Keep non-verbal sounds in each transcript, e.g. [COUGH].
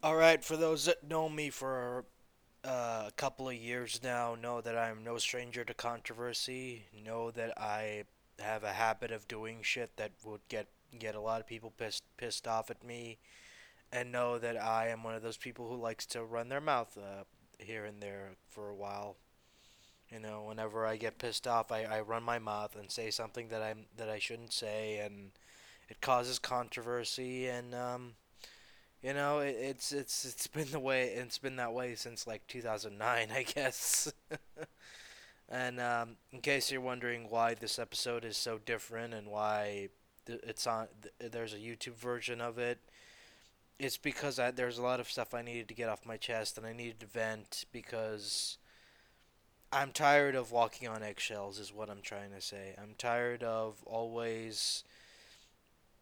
All right, for those that know me for uh, a couple of years now, know that I'm no stranger to controversy. Know that I have a habit of doing shit that would get get a lot of people pissed pissed off at me, and know that I am one of those people who likes to run their mouth uh, here and there for a while. You know, whenever I get pissed off, I, I run my mouth and say something that I'm that I shouldn't say, and it causes controversy and um, You know, it, it's it's it's been the way it's been that way since like 2009, I guess. [LAUGHS] and um, in case you're wondering why this episode is so different and why it's on, there's a YouTube version of it. It's because I, there's a lot of stuff I needed to get off my chest and I needed to vent because I'm tired of walking on eggshells, is what I'm trying to say. I'm tired of always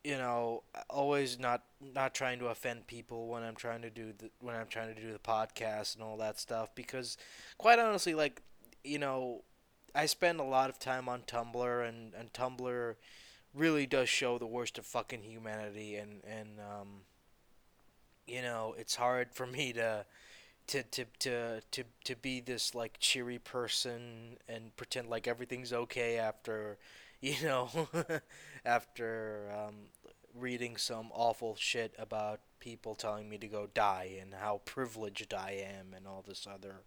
you know, always not not trying to offend people when I'm trying to do the when I'm trying to do the podcast and all that stuff because quite honestly like you know, I spend a lot of time on Tumblr and and Tumblr really does show the worst of fucking humanity and and um you know, it's hard for me to to to to to to be this like cheery person and pretend like everything's okay after [LAUGHS] you know after um, reading some awful shit about people telling me to go die and how privileged I am and all this other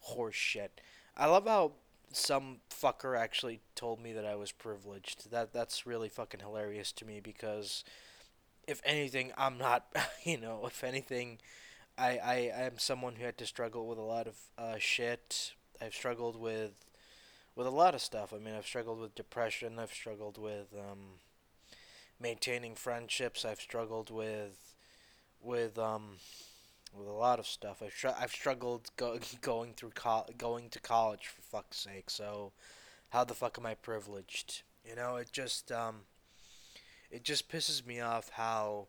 horse shit. I love how some fucker actually told me that I was privileged. That that's really fucking hilarious to me because if anything, I'm not. [LAUGHS] You know, if anything, I I am someone who had to struggle with a lot of uh, shit. I've struggled with with a lot of stuff. I mean, I've struggled with depression. I've struggled with um, maintaining friendships. I've struggled with with um, with a lot of stuff. I've str- I've struggled go- [LAUGHS] going through co- going to college for fuck's sake. So how the fuck am I privileged? You know, it just um, it just pisses me off how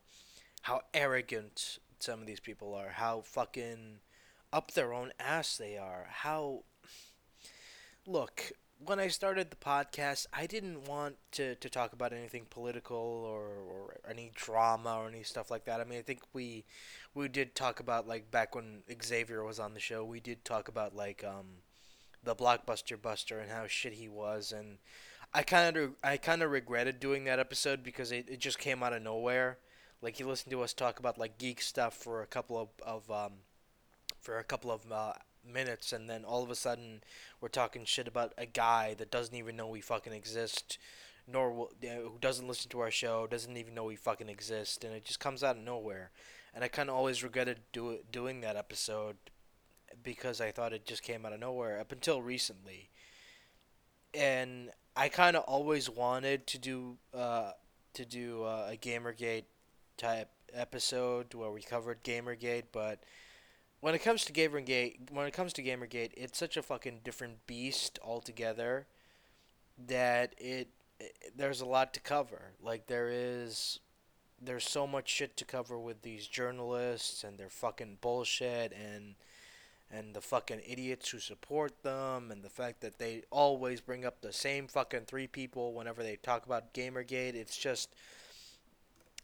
how arrogant some of these people are. How fucking up their own ass they are. How look, when I started the podcast, I didn't want to, to talk about anything political or, or any drama or any stuff like that. I mean, I think we we did talk about like back when Xavier was on the show, we did talk about like um the Blockbuster Buster and how shit he was and I kind of I kind of regretted doing that episode because it, it just came out of nowhere. Like you listened to us talk about like geek stuff for a couple of, of um for a couple of uh, minutes, and then all of a sudden we're talking shit about a guy that doesn't even know we fucking exist, nor will, who doesn't listen to our show, doesn't even know we fucking exist, and it just comes out of nowhere. And I kind of always regretted do, doing that episode because I thought it just came out of nowhere up until recently. And I kind of always wanted to do uh, to do uh, a GamerGate type episode where we covered GamerGate, but when it comes to Gamergate, when it comes to Gamergate, it's such a fucking different beast altogether that it, it there's a lot to cover. Like there is there's so much shit to cover with these journalists and their fucking bullshit and and the fucking idiots who support them and the fact that they always bring up the same fucking three people whenever they talk about Gamergate. It's just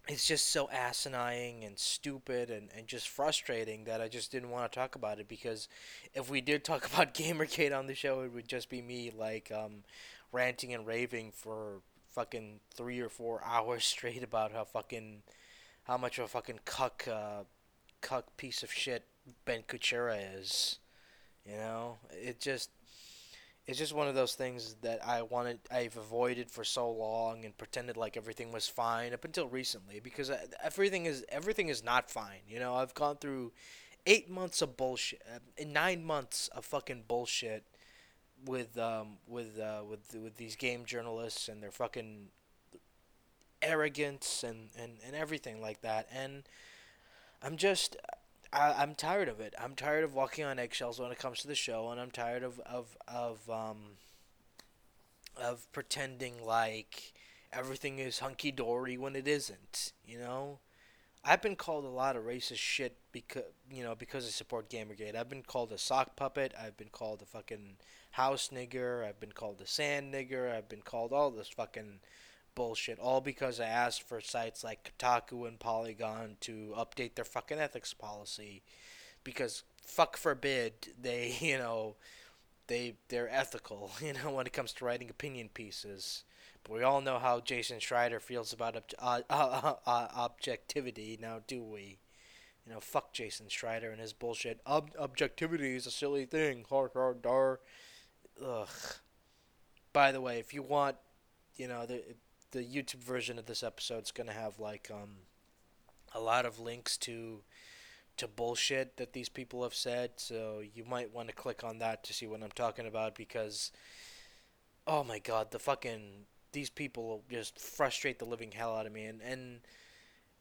it's just so asinine and stupid and, and just frustrating that I just didn't want to talk about it because if we did talk [LAUGHS] about Gamergate on the show, it would just be me like um, ranting and raving for fucking three or four [LAUGHS] hours straight about how fucking how much of a fucking cuck uh, cuck piece of shit Ben Kuchera is. You know, it just it's just one of those things that I wanted I've avoided for so long and pretended like everything was fine up until recently because everything is everything is not fine. You know, I've gone through 8 months of bullshit uh, 9 months of fucking bullshit with um with uh with with these game journalists and their fucking arrogance and and and everything like that and I'm just I, I'm tired of it. I'm tired of walking on eggshells when it comes to the show, and I'm tired of of of um of pretending like everything is hunky dory when it isn't. You know, I've been called a lot of racist shit because you know because I support Gamergate. I've been called a sock puppet. I've been called a fucking house nigger. I've been called a sand nigger. I've been called all this fucking bullshit. All because I asked for sites like Kotaku and Polygon to update their fucking ethics policy. Because fuck forbid they, [LAUGHS] you know, they they're ethical, [LAUGHS] you know, when it comes to writing opinion pieces. But we all know how Jason Schreier feels about ob- [LAUGHS] uh, uh, uh, objectivity, now do we? You know, fuck Jason Schreier and his bullshit. Ob- objectivity is a silly thing. Har har dar. Ugh. By the way, if you want, you know, the the YouTube version of this episode is gonna have like um a lot of links to to bullshit that these people have said. So you might want to click on that to see what I'm talking about because, oh my god, the fucking these people just frustrate the living hell out of me and and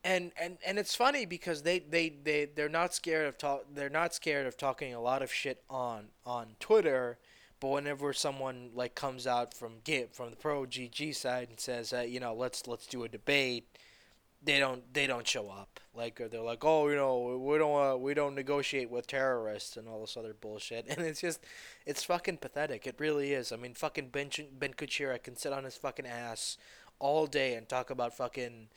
and and, and it's funny because they, they, they they're not scared of talk they're not scared of talking a lot of shit on on Twitter but whenever someone like comes out from get from the pro GG side and says uh, you know let's let's do a debate they don't they don't show up. Like they're like oh you know we don't uh, we don't negotiate with terrorists and all this other bullshit. [LAUGHS] And it's just it's fucking pathetic. It really is. I mean fucking ben ben kuchera can sit on his fucking ass all day and talk about fucking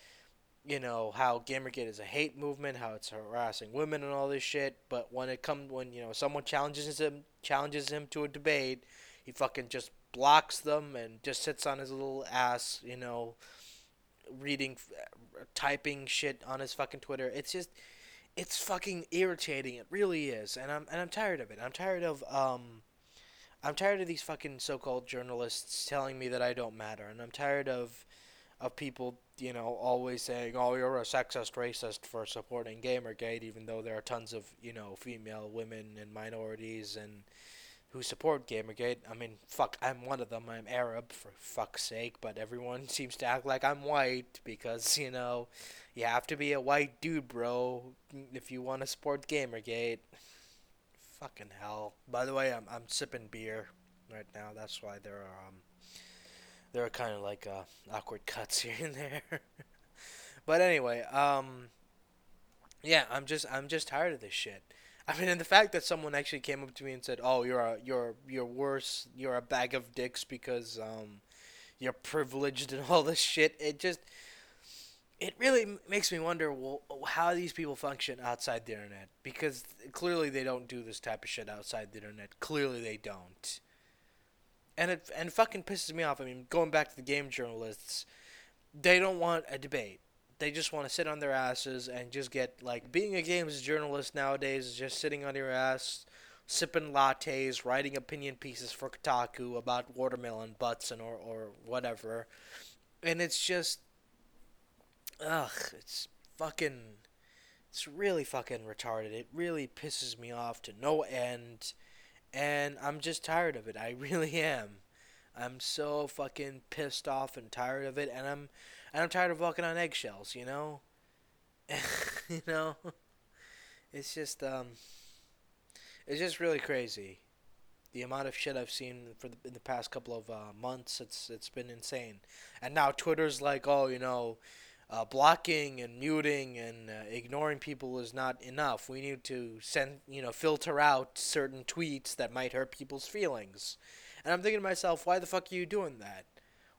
you know how gamergate is a hate movement how it's harassing women and all this shit but when it comes when you know someone challenges him challenges him to a debate he fucking just blocks them and just sits on his little ass you know reading, typing shit on his fucking Twitter. It's just, it's fucking irritating. It really is, and I'm and I'm tired of it. I'm tired of um, I'm tired of these fucking so-called journalists telling me that I don't matter, and I'm tired of of people, you know, always saying, "Oh, you're a sexist, racist for supporting GamerGate," even though there are tons of, you know, female, women, and minorities and who support Gamergate. I mean, fuck, I'm one of them. I'm Arab, for fuck's sake, but everyone [LAUGHS] seems to act like I'm white because, you know, you have to be a white dude, bro, if you want to support Gamergate. Fucking hell. By the way, I'm, I'm sipping beer right now. That's why there are, um, there are kind of like, uh, awkward cuts [LAUGHS] here and there. but anyway, um, yeah, I'm just, I'm just tired of this shit. I mean, and the fact that someone actually came up to me and said, "Oh, you're a you're you're worse. You're a bag of dicks because um, you're privileged and [LAUGHS] all this shit." It just it really makes me wonder well, how these people function outside the internet because clearly they don't do this type of shit outside the internet. Clearly they don't. And it and fucking pisses me off. I mean, going back to the game journalists, they don't want a debate. They just want to sit on their asses and just get like being a games journalist nowadays is just sitting on your ass sipping lattes writing opinion pieces for kotaku about watermelon butts and or, or whatever. And it's just ugh it's fucking it's really fucking retarded. It really pisses me off to no end and i'm just tired of it i [LAUGHS] really am i'm so fucking pissed off and tired of it and i'm and I'm tired of walking on eggshells. You know, [LAUGHS] you know, it's just um, it's just really crazy. The amount of shit I've seen for the, in the past couple of uh, months, it's it's been insane. And now Twitter's like, oh, you know, uh, blocking and muting and uh, ignoring people is not enough. We need to send, you know, filter out certain tweets that might hurt people's feelings. And I'm thinking to myself, why the fuck are you doing that?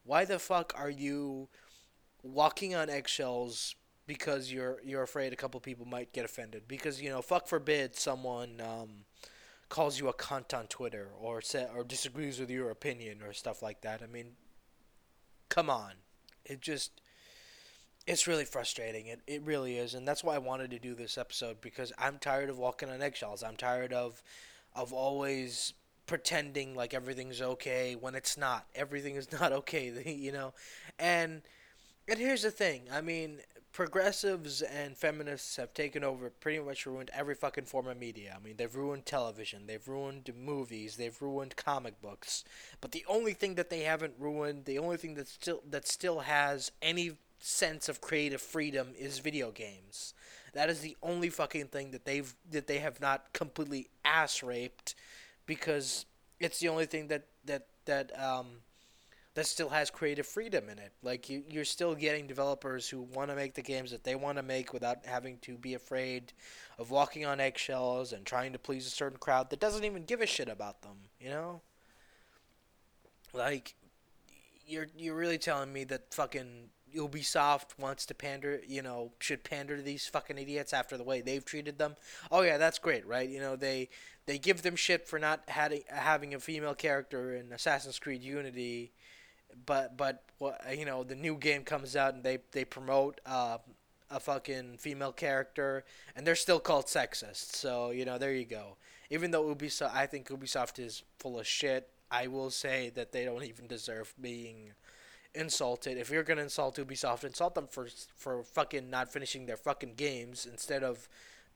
Why the fuck are you walking on eggshells because you're you're afraid a couple people might get offended because you know fuck forbid someone um, calls you a cunt on Twitter or say, or disagrees with your opinion or stuff like that. I mean, come on, it just it's really frustrating. It it really is, and that's why I wanted to do this episode because I'm tired of walking on eggshells. I'm tired of of always pretending like everything's okay when it's not. Everything is [LAUGHS] not okay, [LAUGHS] you know, and and here's the thing. I mean, progressives and feminists have taken over, pretty much ruined every fucking form of media. I mean, they've ruined television, they've ruined movies, they've ruined comic books. But the only thing that they haven't ruined, the only thing that still that still has any sense of creative freedom is video games. That is the only fucking thing that they've that they have not completely ass raped because it's the only thing that that that um that still has creative freedom in it. Like you, you're still getting developers who want to make the games that they want to make without having to be afraid of walking on eggshells and trying to please a certain crowd that doesn't even give a shit about them. You know, like you're you're really telling me that fucking Ubisoft wants to pander, you know, should pander to these fucking idiots after the way they've treated them. Oh yeah, that's great, right? You know, they they give them shit for not having having a female character in Assassin's Creed Unity, but but you know, the new game comes out and they they promote uh, a fucking female character, and they're still called sexist. So you know, there you go. Even though Ubisoft, I think Ubisoft is full of shit. I will say that they don't even deserve being insulted. If you're gonna insult Ubisoft, insult them for for fucking not finishing their fucking games instead of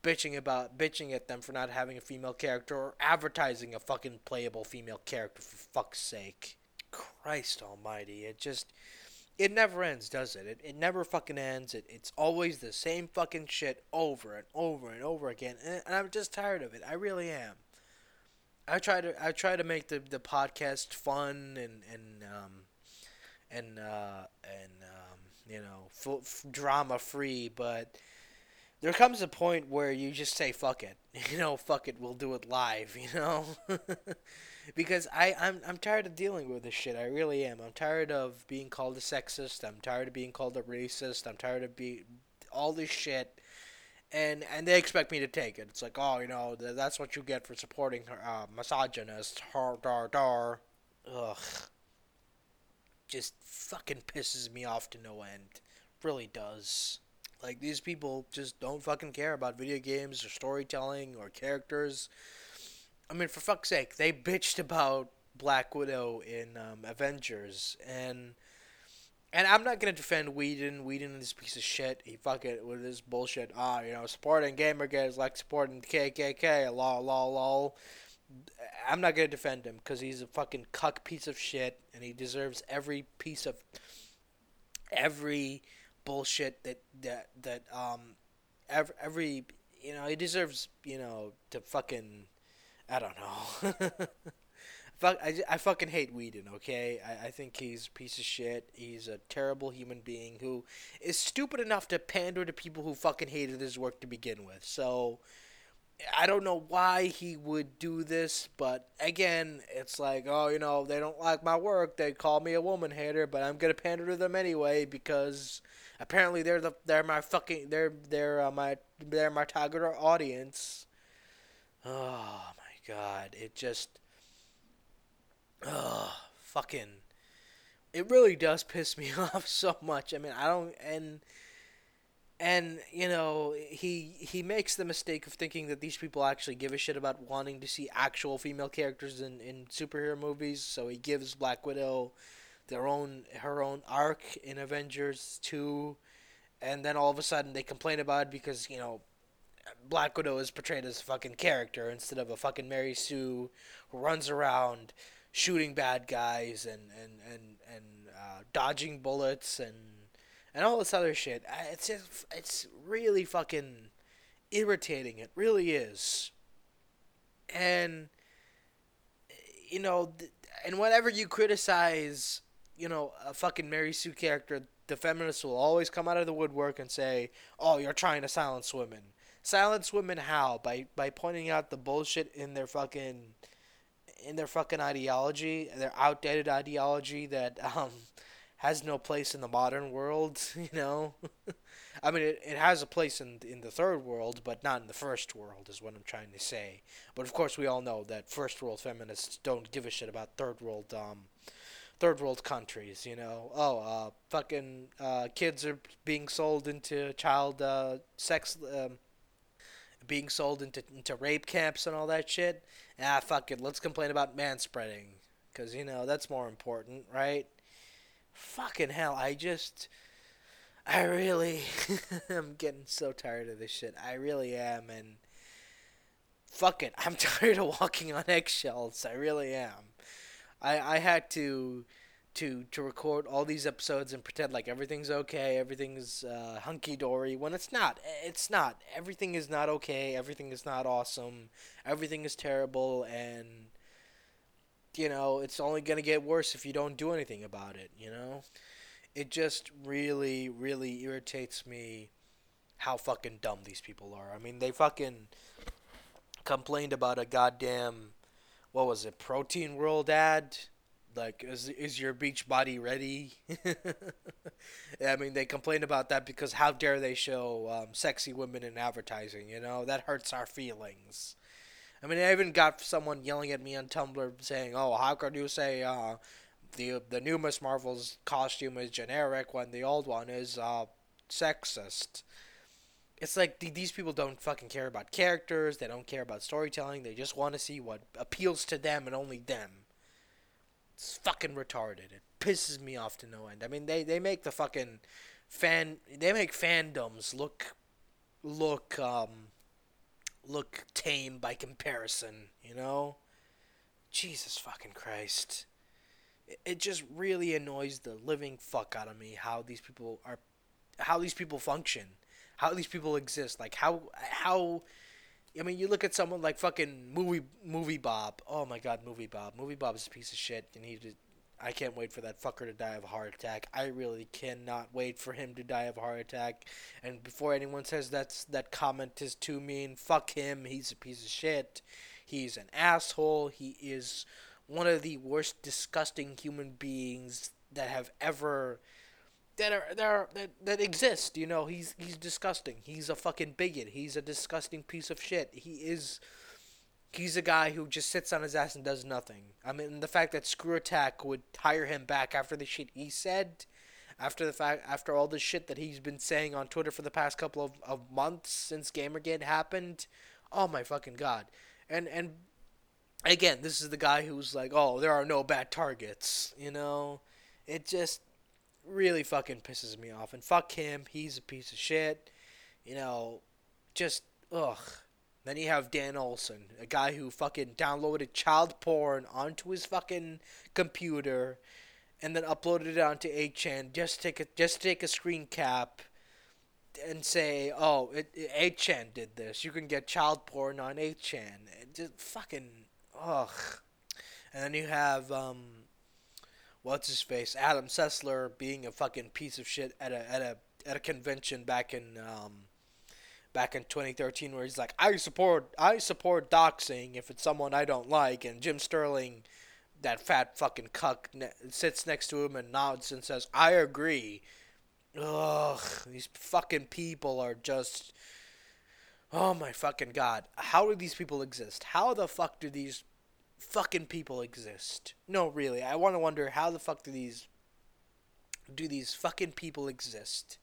bitching about bitching at them for not having a female character or advertising a fucking playable female character for fuck's sake. Christ almighty, it just it never ends, does it? It, it never fucking ends. It, it's always the same fucking shit over and over and over again, and, and I'm just tired of it. I really am. I try to I try to make the, the podcast fun and and um, and uh, and um, you know full, f- drama free, but there comes a point where you just say fuck it. [LAUGHS] You know, fuck it, we'll do it live, [LAUGHS] you know? because I I'm I'm tired of dealing with this shit. I really am. I'm tired of being called a sexist. I'm tired of being called a racist. I'm tired of being all this shit. And and they expect me to take it. It's like, "Oh, you know, that's what you get for supporting uh, misogynists." Har dar dar. Ugh just fucking pisses me off to no end. Really does. Like these people just don't fucking care about video games or storytelling or characters. I mean, for fuck's sake, they bitched about Black Widow in um, Avengers, and and I'm not gonna defend Whedon. Whedon is a piece of shit. He fucking with this bullshit. Ah, you know, supporting gamergate is like supporting KKK. Lol, lol, lol. I'm not gonna defend him because he's a fucking cuck piece of shit, and he deserves every piece of every bullshit that that that um every, every you know he deserves you know to fucking I don't know. [LAUGHS] Fuck, I, I fucking hate Whedon, okay? I, I think he's a piece of shit. He's a terrible human being who is stupid enough to pander to people who fucking hated his work to begin with. So, I don't know why he would do this, but again, it's like, oh, you know, they don't like my work. They call me a woman hater, but I'm gonna pander to them anyway because apparently they're the they're my fucking they're they're uh, my they're my target audience. Oh my god, it just, oh fucking, it really does piss me [LAUGHS] off so much. I mean, I don't and and you know he he makes the mistake of thinking that these people actually give a shit about wanting to see actual female characters in in superhero movies. So he gives black widow their own her own arc in avengers 2 and then all of a sudden they complain about it because you know black widow is portrayed as a fucking character instead of a fucking mary sue who runs around shooting bad guys and and and and uh, dodging bullets and and all this other shit. It's just, it's really fucking irritating. It really is. And you know, and whenever you criticize, you know, a fucking Mary Sue character, the feminists will always come out of the woodwork and say, "Oh, you're trying to silence women." Silence women how? By by pointing out the bullshit in their fucking in their fucking ideology, their outdated ideology that [LAUGHS] um has no place in the modern world, [LAUGHS] you know. [LAUGHS] I mean, it, it has a place in in the third world, but not in the first world, is what I'm trying to say. But of course, we all know that first world feminists don't give a shit about third world um, third world countries. You know, oh, uh, fucking uh, kids are being sold into child uh, sex, um, being sold into into rape camps and all that shit. Ah, fuck it. Let's complain about man spreading, because you know that's more important, right? Fucking hell, I just, I really, [LAUGHS] I'm getting so tired of this shit. I really am, and fuck it, [LAUGHS] I'm tired of walking on eggshells. I really am. I I had to to to record all these episodes and pretend like everything's okay, everything's uh, hunky dory when it's not. It's not. Everything is not okay. Everything is not awesome. Everything is terrible, and you know, it's only going to get worse if you don't do anything about it, you know? It just really, really irritates me how fucking dumb these people are. I mean, they fucking complained about a goddamn, what was it, Protein World ad? like, is is your beach body ready? [LAUGHS] I mean, they complain about that because how dare they show um, sexy women in advertising? You know that hurts our feelings. I mean, I even got someone yelling at me on Tumblr saying, "Oh, how could you say uh, the the new Miss Marvel's costume is generic when the old one is uh, sexist?" It's like these people don't fucking care about characters. They don't care about storytelling. They just want to see what appeals to them and only them. It's fucking retarded. It pisses me off to no end. I mean, they they make the fucking fan they make fandoms look look um look tame by comparison, you know? Jesus fucking Christ. It, it just really annoys the living fuck out of me how these people are how these people function. How these people exist. Like how how I mean, you look at someone like fucking movie movie Bob. Oh my god, movie Bob. Movie Bob is a piece of shit, and he I can't wait for that fucker to die of a heart attack. I really cannot wait for him to die of a heart attack. And before anyone says that's that comment is too mean, fuck him. He's a piece of shit. He's an asshole. He is one of the worst disgusting human beings that have ever that are that are, that, that exist. You know, he's he's disgusting. He's a fucking bigot. He's a disgusting piece of shit. He is he's a guy who just sits on his ass and does nothing. I mean, the fact that Screw Attack would hire him back after the shit he said, after the fact, after all the shit that he's been saying on Twitter for the past couple of, of months since Gamergate happened. Oh my fucking god! And and again, this is the guy who's like, oh, there are no bad targets. You know, it just really fucking pisses me off. And fuck him. He's a piece of shit. You know, just ugh. Then you have Dan Olson, a guy who fucking downloaded child porn onto his fucking computer and then uploaded it onto 8chan just take a just take a screen cap and say, "Oh, it, it 8chan did this. You can get child porn on 8chan." It just fucking ugh. And then you have um what's his face? Adam Sessler being a fucking piece of shit at a at a at a convention back in um back in 2013 where he's like, I support I support doxing if it's someone I don't like, and Jim Sterling, that fat fucking cuck, ne- sits next to him and nods and says, I agree. Ugh, these fucking people are just. Oh my fucking god. How do these people exist? How the fuck do these fucking people exist? No, really. I want to wonder how the fuck do these do these fucking people exist?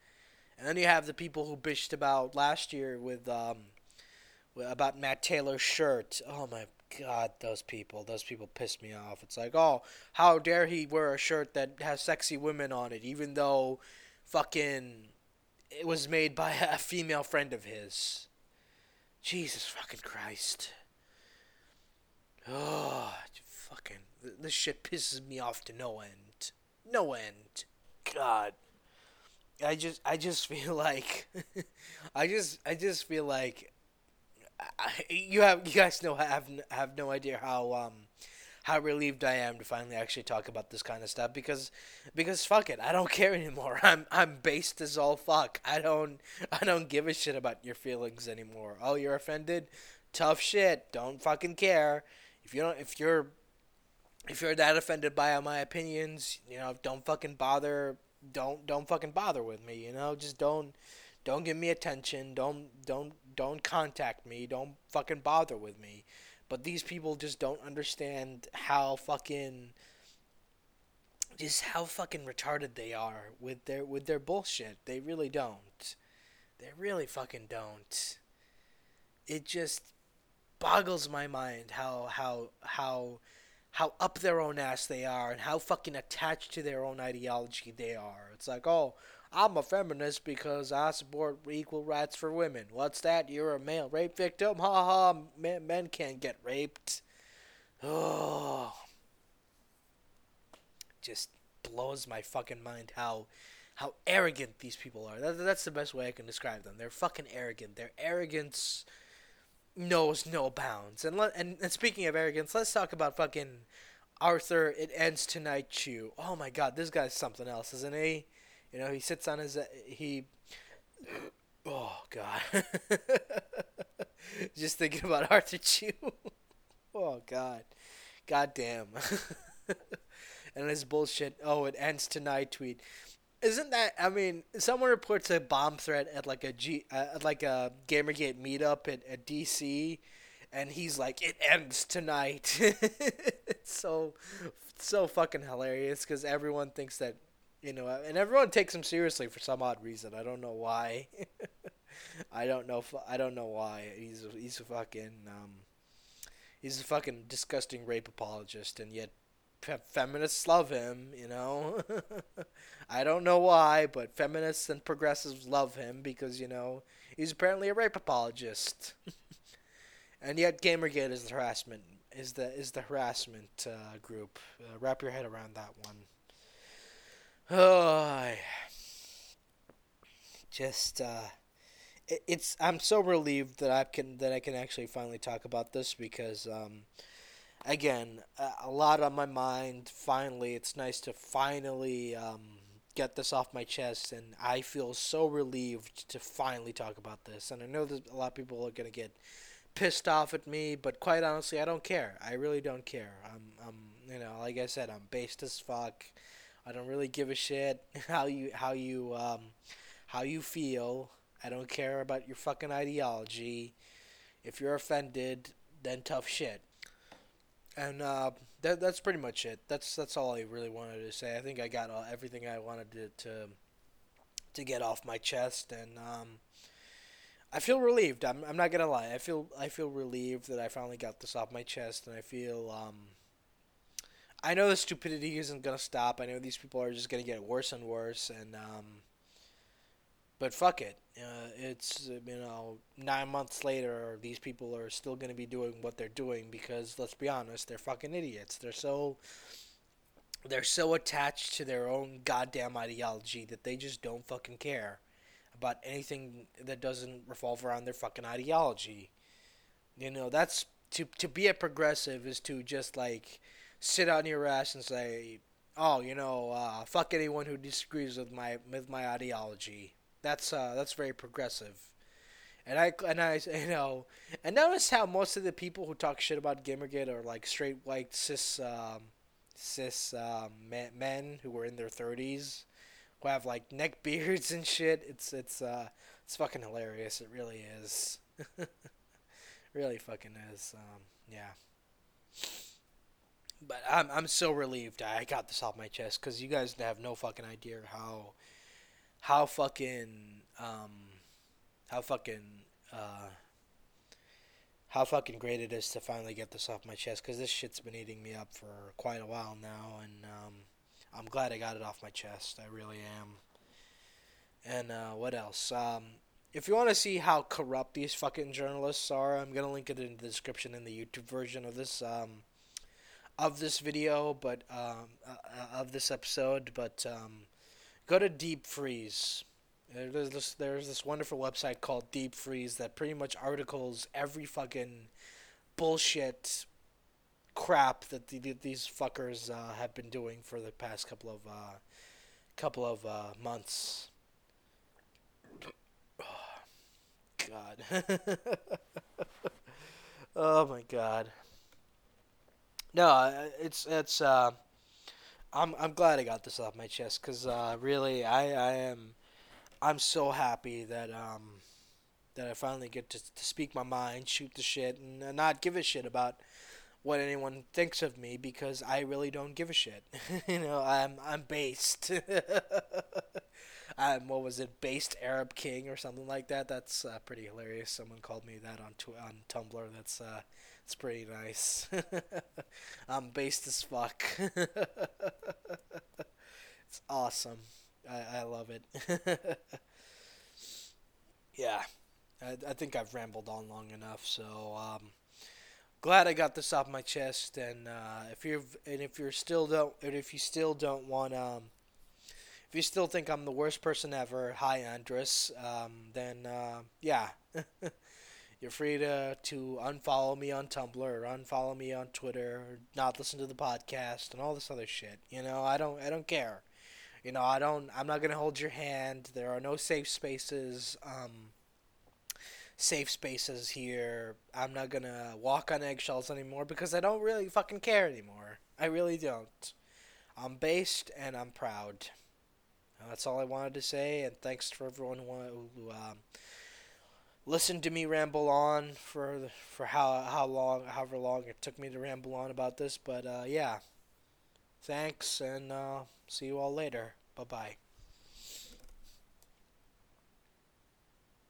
And then you have the people who bitched about last year with um about Matt Taylor's shirt. Oh my god, those people, those people piss me off. It's like, "Oh, how dare he wear a shirt that has sexy women on it even though fucking it was made by [LAUGHS] a female friend of his." Jesus fucking Christ. Oh, fucking this shit pisses me off to no end. No end. God. I just I just [LAUGHS] feel like I just I just feel like I, you have you guys know have have no idea how um how relieved I am to finally actually talk about this kind of stuff because because fuck it I don't [LAUGHS] care anymore. I'm I'm based as all fuck. I don't I don't give a shit about your feelings anymore. Oh you're offended? Tough shit. Don't fucking care. If you don't if you're if you're that offended by my opinions you know don't fucking bother don't don't fucking bother with me, you know? Just don't don't give me attention. Don't don't don't contact me. Don't fucking bother with me. But these people just don't understand how fucking just how fucking retarded they are with their with their bullshit. They really don't. They really fucking don't. It just boggles my mind how how how how up their own ass they are and how fucking attached to their own ideology they are. It's like, oh, I'm a feminist because I support equal rights for women. What's that? You're a male rape victim? Ha ha, men, men can't get raped. Oh. Just blows my fucking mind how how arrogant these people are. That, that's the best way I can describe them. They're fucking arrogant. Their arrogance knows no bounds. And, let, and and speaking of arrogance, let's talk about fucking Arthur. It ends tonight. Chu. Oh my god, this guy's something else, isn't he? You know, he sits on his uh, he. Oh god. [LAUGHS] Just thinking about [LAUGHS] Arthur Chu. [LAUGHS] oh god. God damn. and his bullshit. Oh, it ends tonight tweet. Isn't that? I mean, someone reports a bomb threat at like a G, uh, at like a GamerGate meetup at, at DC, and he's like, "It ends tonight." [LAUGHS] it's so, so fucking hilarious because everyone thinks that, you know, and everyone takes him seriously for some odd reason. I don't know why. [LAUGHS] I don't know. I don't know why. He's a, he's a fucking um, he's a fucking disgusting rape apologist, and yet fe- feminists love him. You know, [LAUGHS] I don't know why, but feminists and progressives love him because you know he's apparently a rape apologist. [LAUGHS] and yet, Gamergate is the harassment is the is the harassment uh, group. Uh, wrap your head around that one. Oh, just uh, it's I'm so relieved that I can that I can actually finally talk about this because um, again a, lot on my mind. Finally, it's nice to finally um, get this off my chest, and I feel so relieved to finally talk about this. And I know that a lot of people are gonna get pissed off at me, but quite honestly, I don't care. I really don't care. I'm I'm you know like I said, I'm based as fuck. I don't really give a shit [LAUGHS] how you how you um, how you feel. I don't care about your fucking ideology. If you're offended, then tough shit. And uh, that that's pretty much it. That's that's all I really wanted to say. I think I got all, everything I wanted to, to to get off my chest, and um, I feel relieved. I'm I'm not gonna lie. I feel I feel relieved that I finally got this off my chest, and I feel um, I know the stupidity isn't gonna stop. I know these people are just gonna get worse and worse, and um, but fuck it. Uh, it's you know nine months later, these people are still going to be doing what they're doing because let's be honest, they're fucking idiots. They're so they're so attached to their own goddamn ideology that they just don't fucking care about anything that doesn't revolve around their fucking ideology. You know, that's to to be a progressive is to just like sit on your ass and say, "Oh, you know, uh, fuck anyone who disagrees with my with my ideology." That's uh, that's very progressive. And I and I [LAUGHS] you know and notice how most of the people who talk shit about Gamergate are like straight white cis um, cis um, men, who are in their thirties who have like neck [LAUGHS] beards and shit. It's it's uh it's fucking hilarious. It really is. [LAUGHS] really fucking is. Um, yeah. But I'm I'm so relieved I got this off my chest because you guys have no fucking idea how how fucking um, how fucking uh, how fucking great it is to finally get this off my chest because this shit's been eating me up for quite a while now, and um, I'm glad I got it off my chest. I really am. And uh, what else? Um, if you want to see how corrupt these fucking journalists are, I'm gonna link it in the description in the YouTube version of this um, of this video, but um, uh, uh of this episode. But um, go to Deep Freeze. There's this there's this wonderful website called Deep Freeze that pretty much articles every fucking bullshit crap that the, these fuckers uh, have been doing for the past couple of uh, couple of uh, months. [SIGHS] God. [LAUGHS] oh my God. No, uh, it's it's uh, I'm I'm glad I got this off my chest because uh, really I I am I'm so happy that um that I finally get to, to speak my mind, shoot the shit, and uh, not give a shit about what anyone thinks of me because I really don't give a shit. [LAUGHS] you know, I'm I'm based. [LAUGHS] I'm what was it, based Arab King or something like that. That's uh, pretty hilarious. Someone called me that on tw- on Tumblr. That's uh, it's pretty nice. [LAUGHS] I'm based as fuck. [LAUGHS] it's awesome. I, I love it. [LAUGHS] yeah. I, I think I've rambled on long enough, so um, glad I got this off my chest. And uh, if you're and if you're still don't and if you still don't want um, if you still think I'm the worst person ever, hi Andres. Um, then uh, yeah. You're free to, to unfollow me on Tumblr or unfollow me on Twitter or not listen to the podcast and all this other shit. You know, I don't I don't care. You know, I don't I'm not gonna hold your hand. There are no safe spaces, um safe spaces here. I'm not gonna walk on eggshells anymore because I don't really fucking care anymore. I really don't. I'm based and I'm proud. That's all I wanted to say, and thanks for everyone who, um, listened to me ramble on for for how how long, however long it took me to ramble on about this. But uh, yeah, thanks, and uh, see you all later. Bye bye.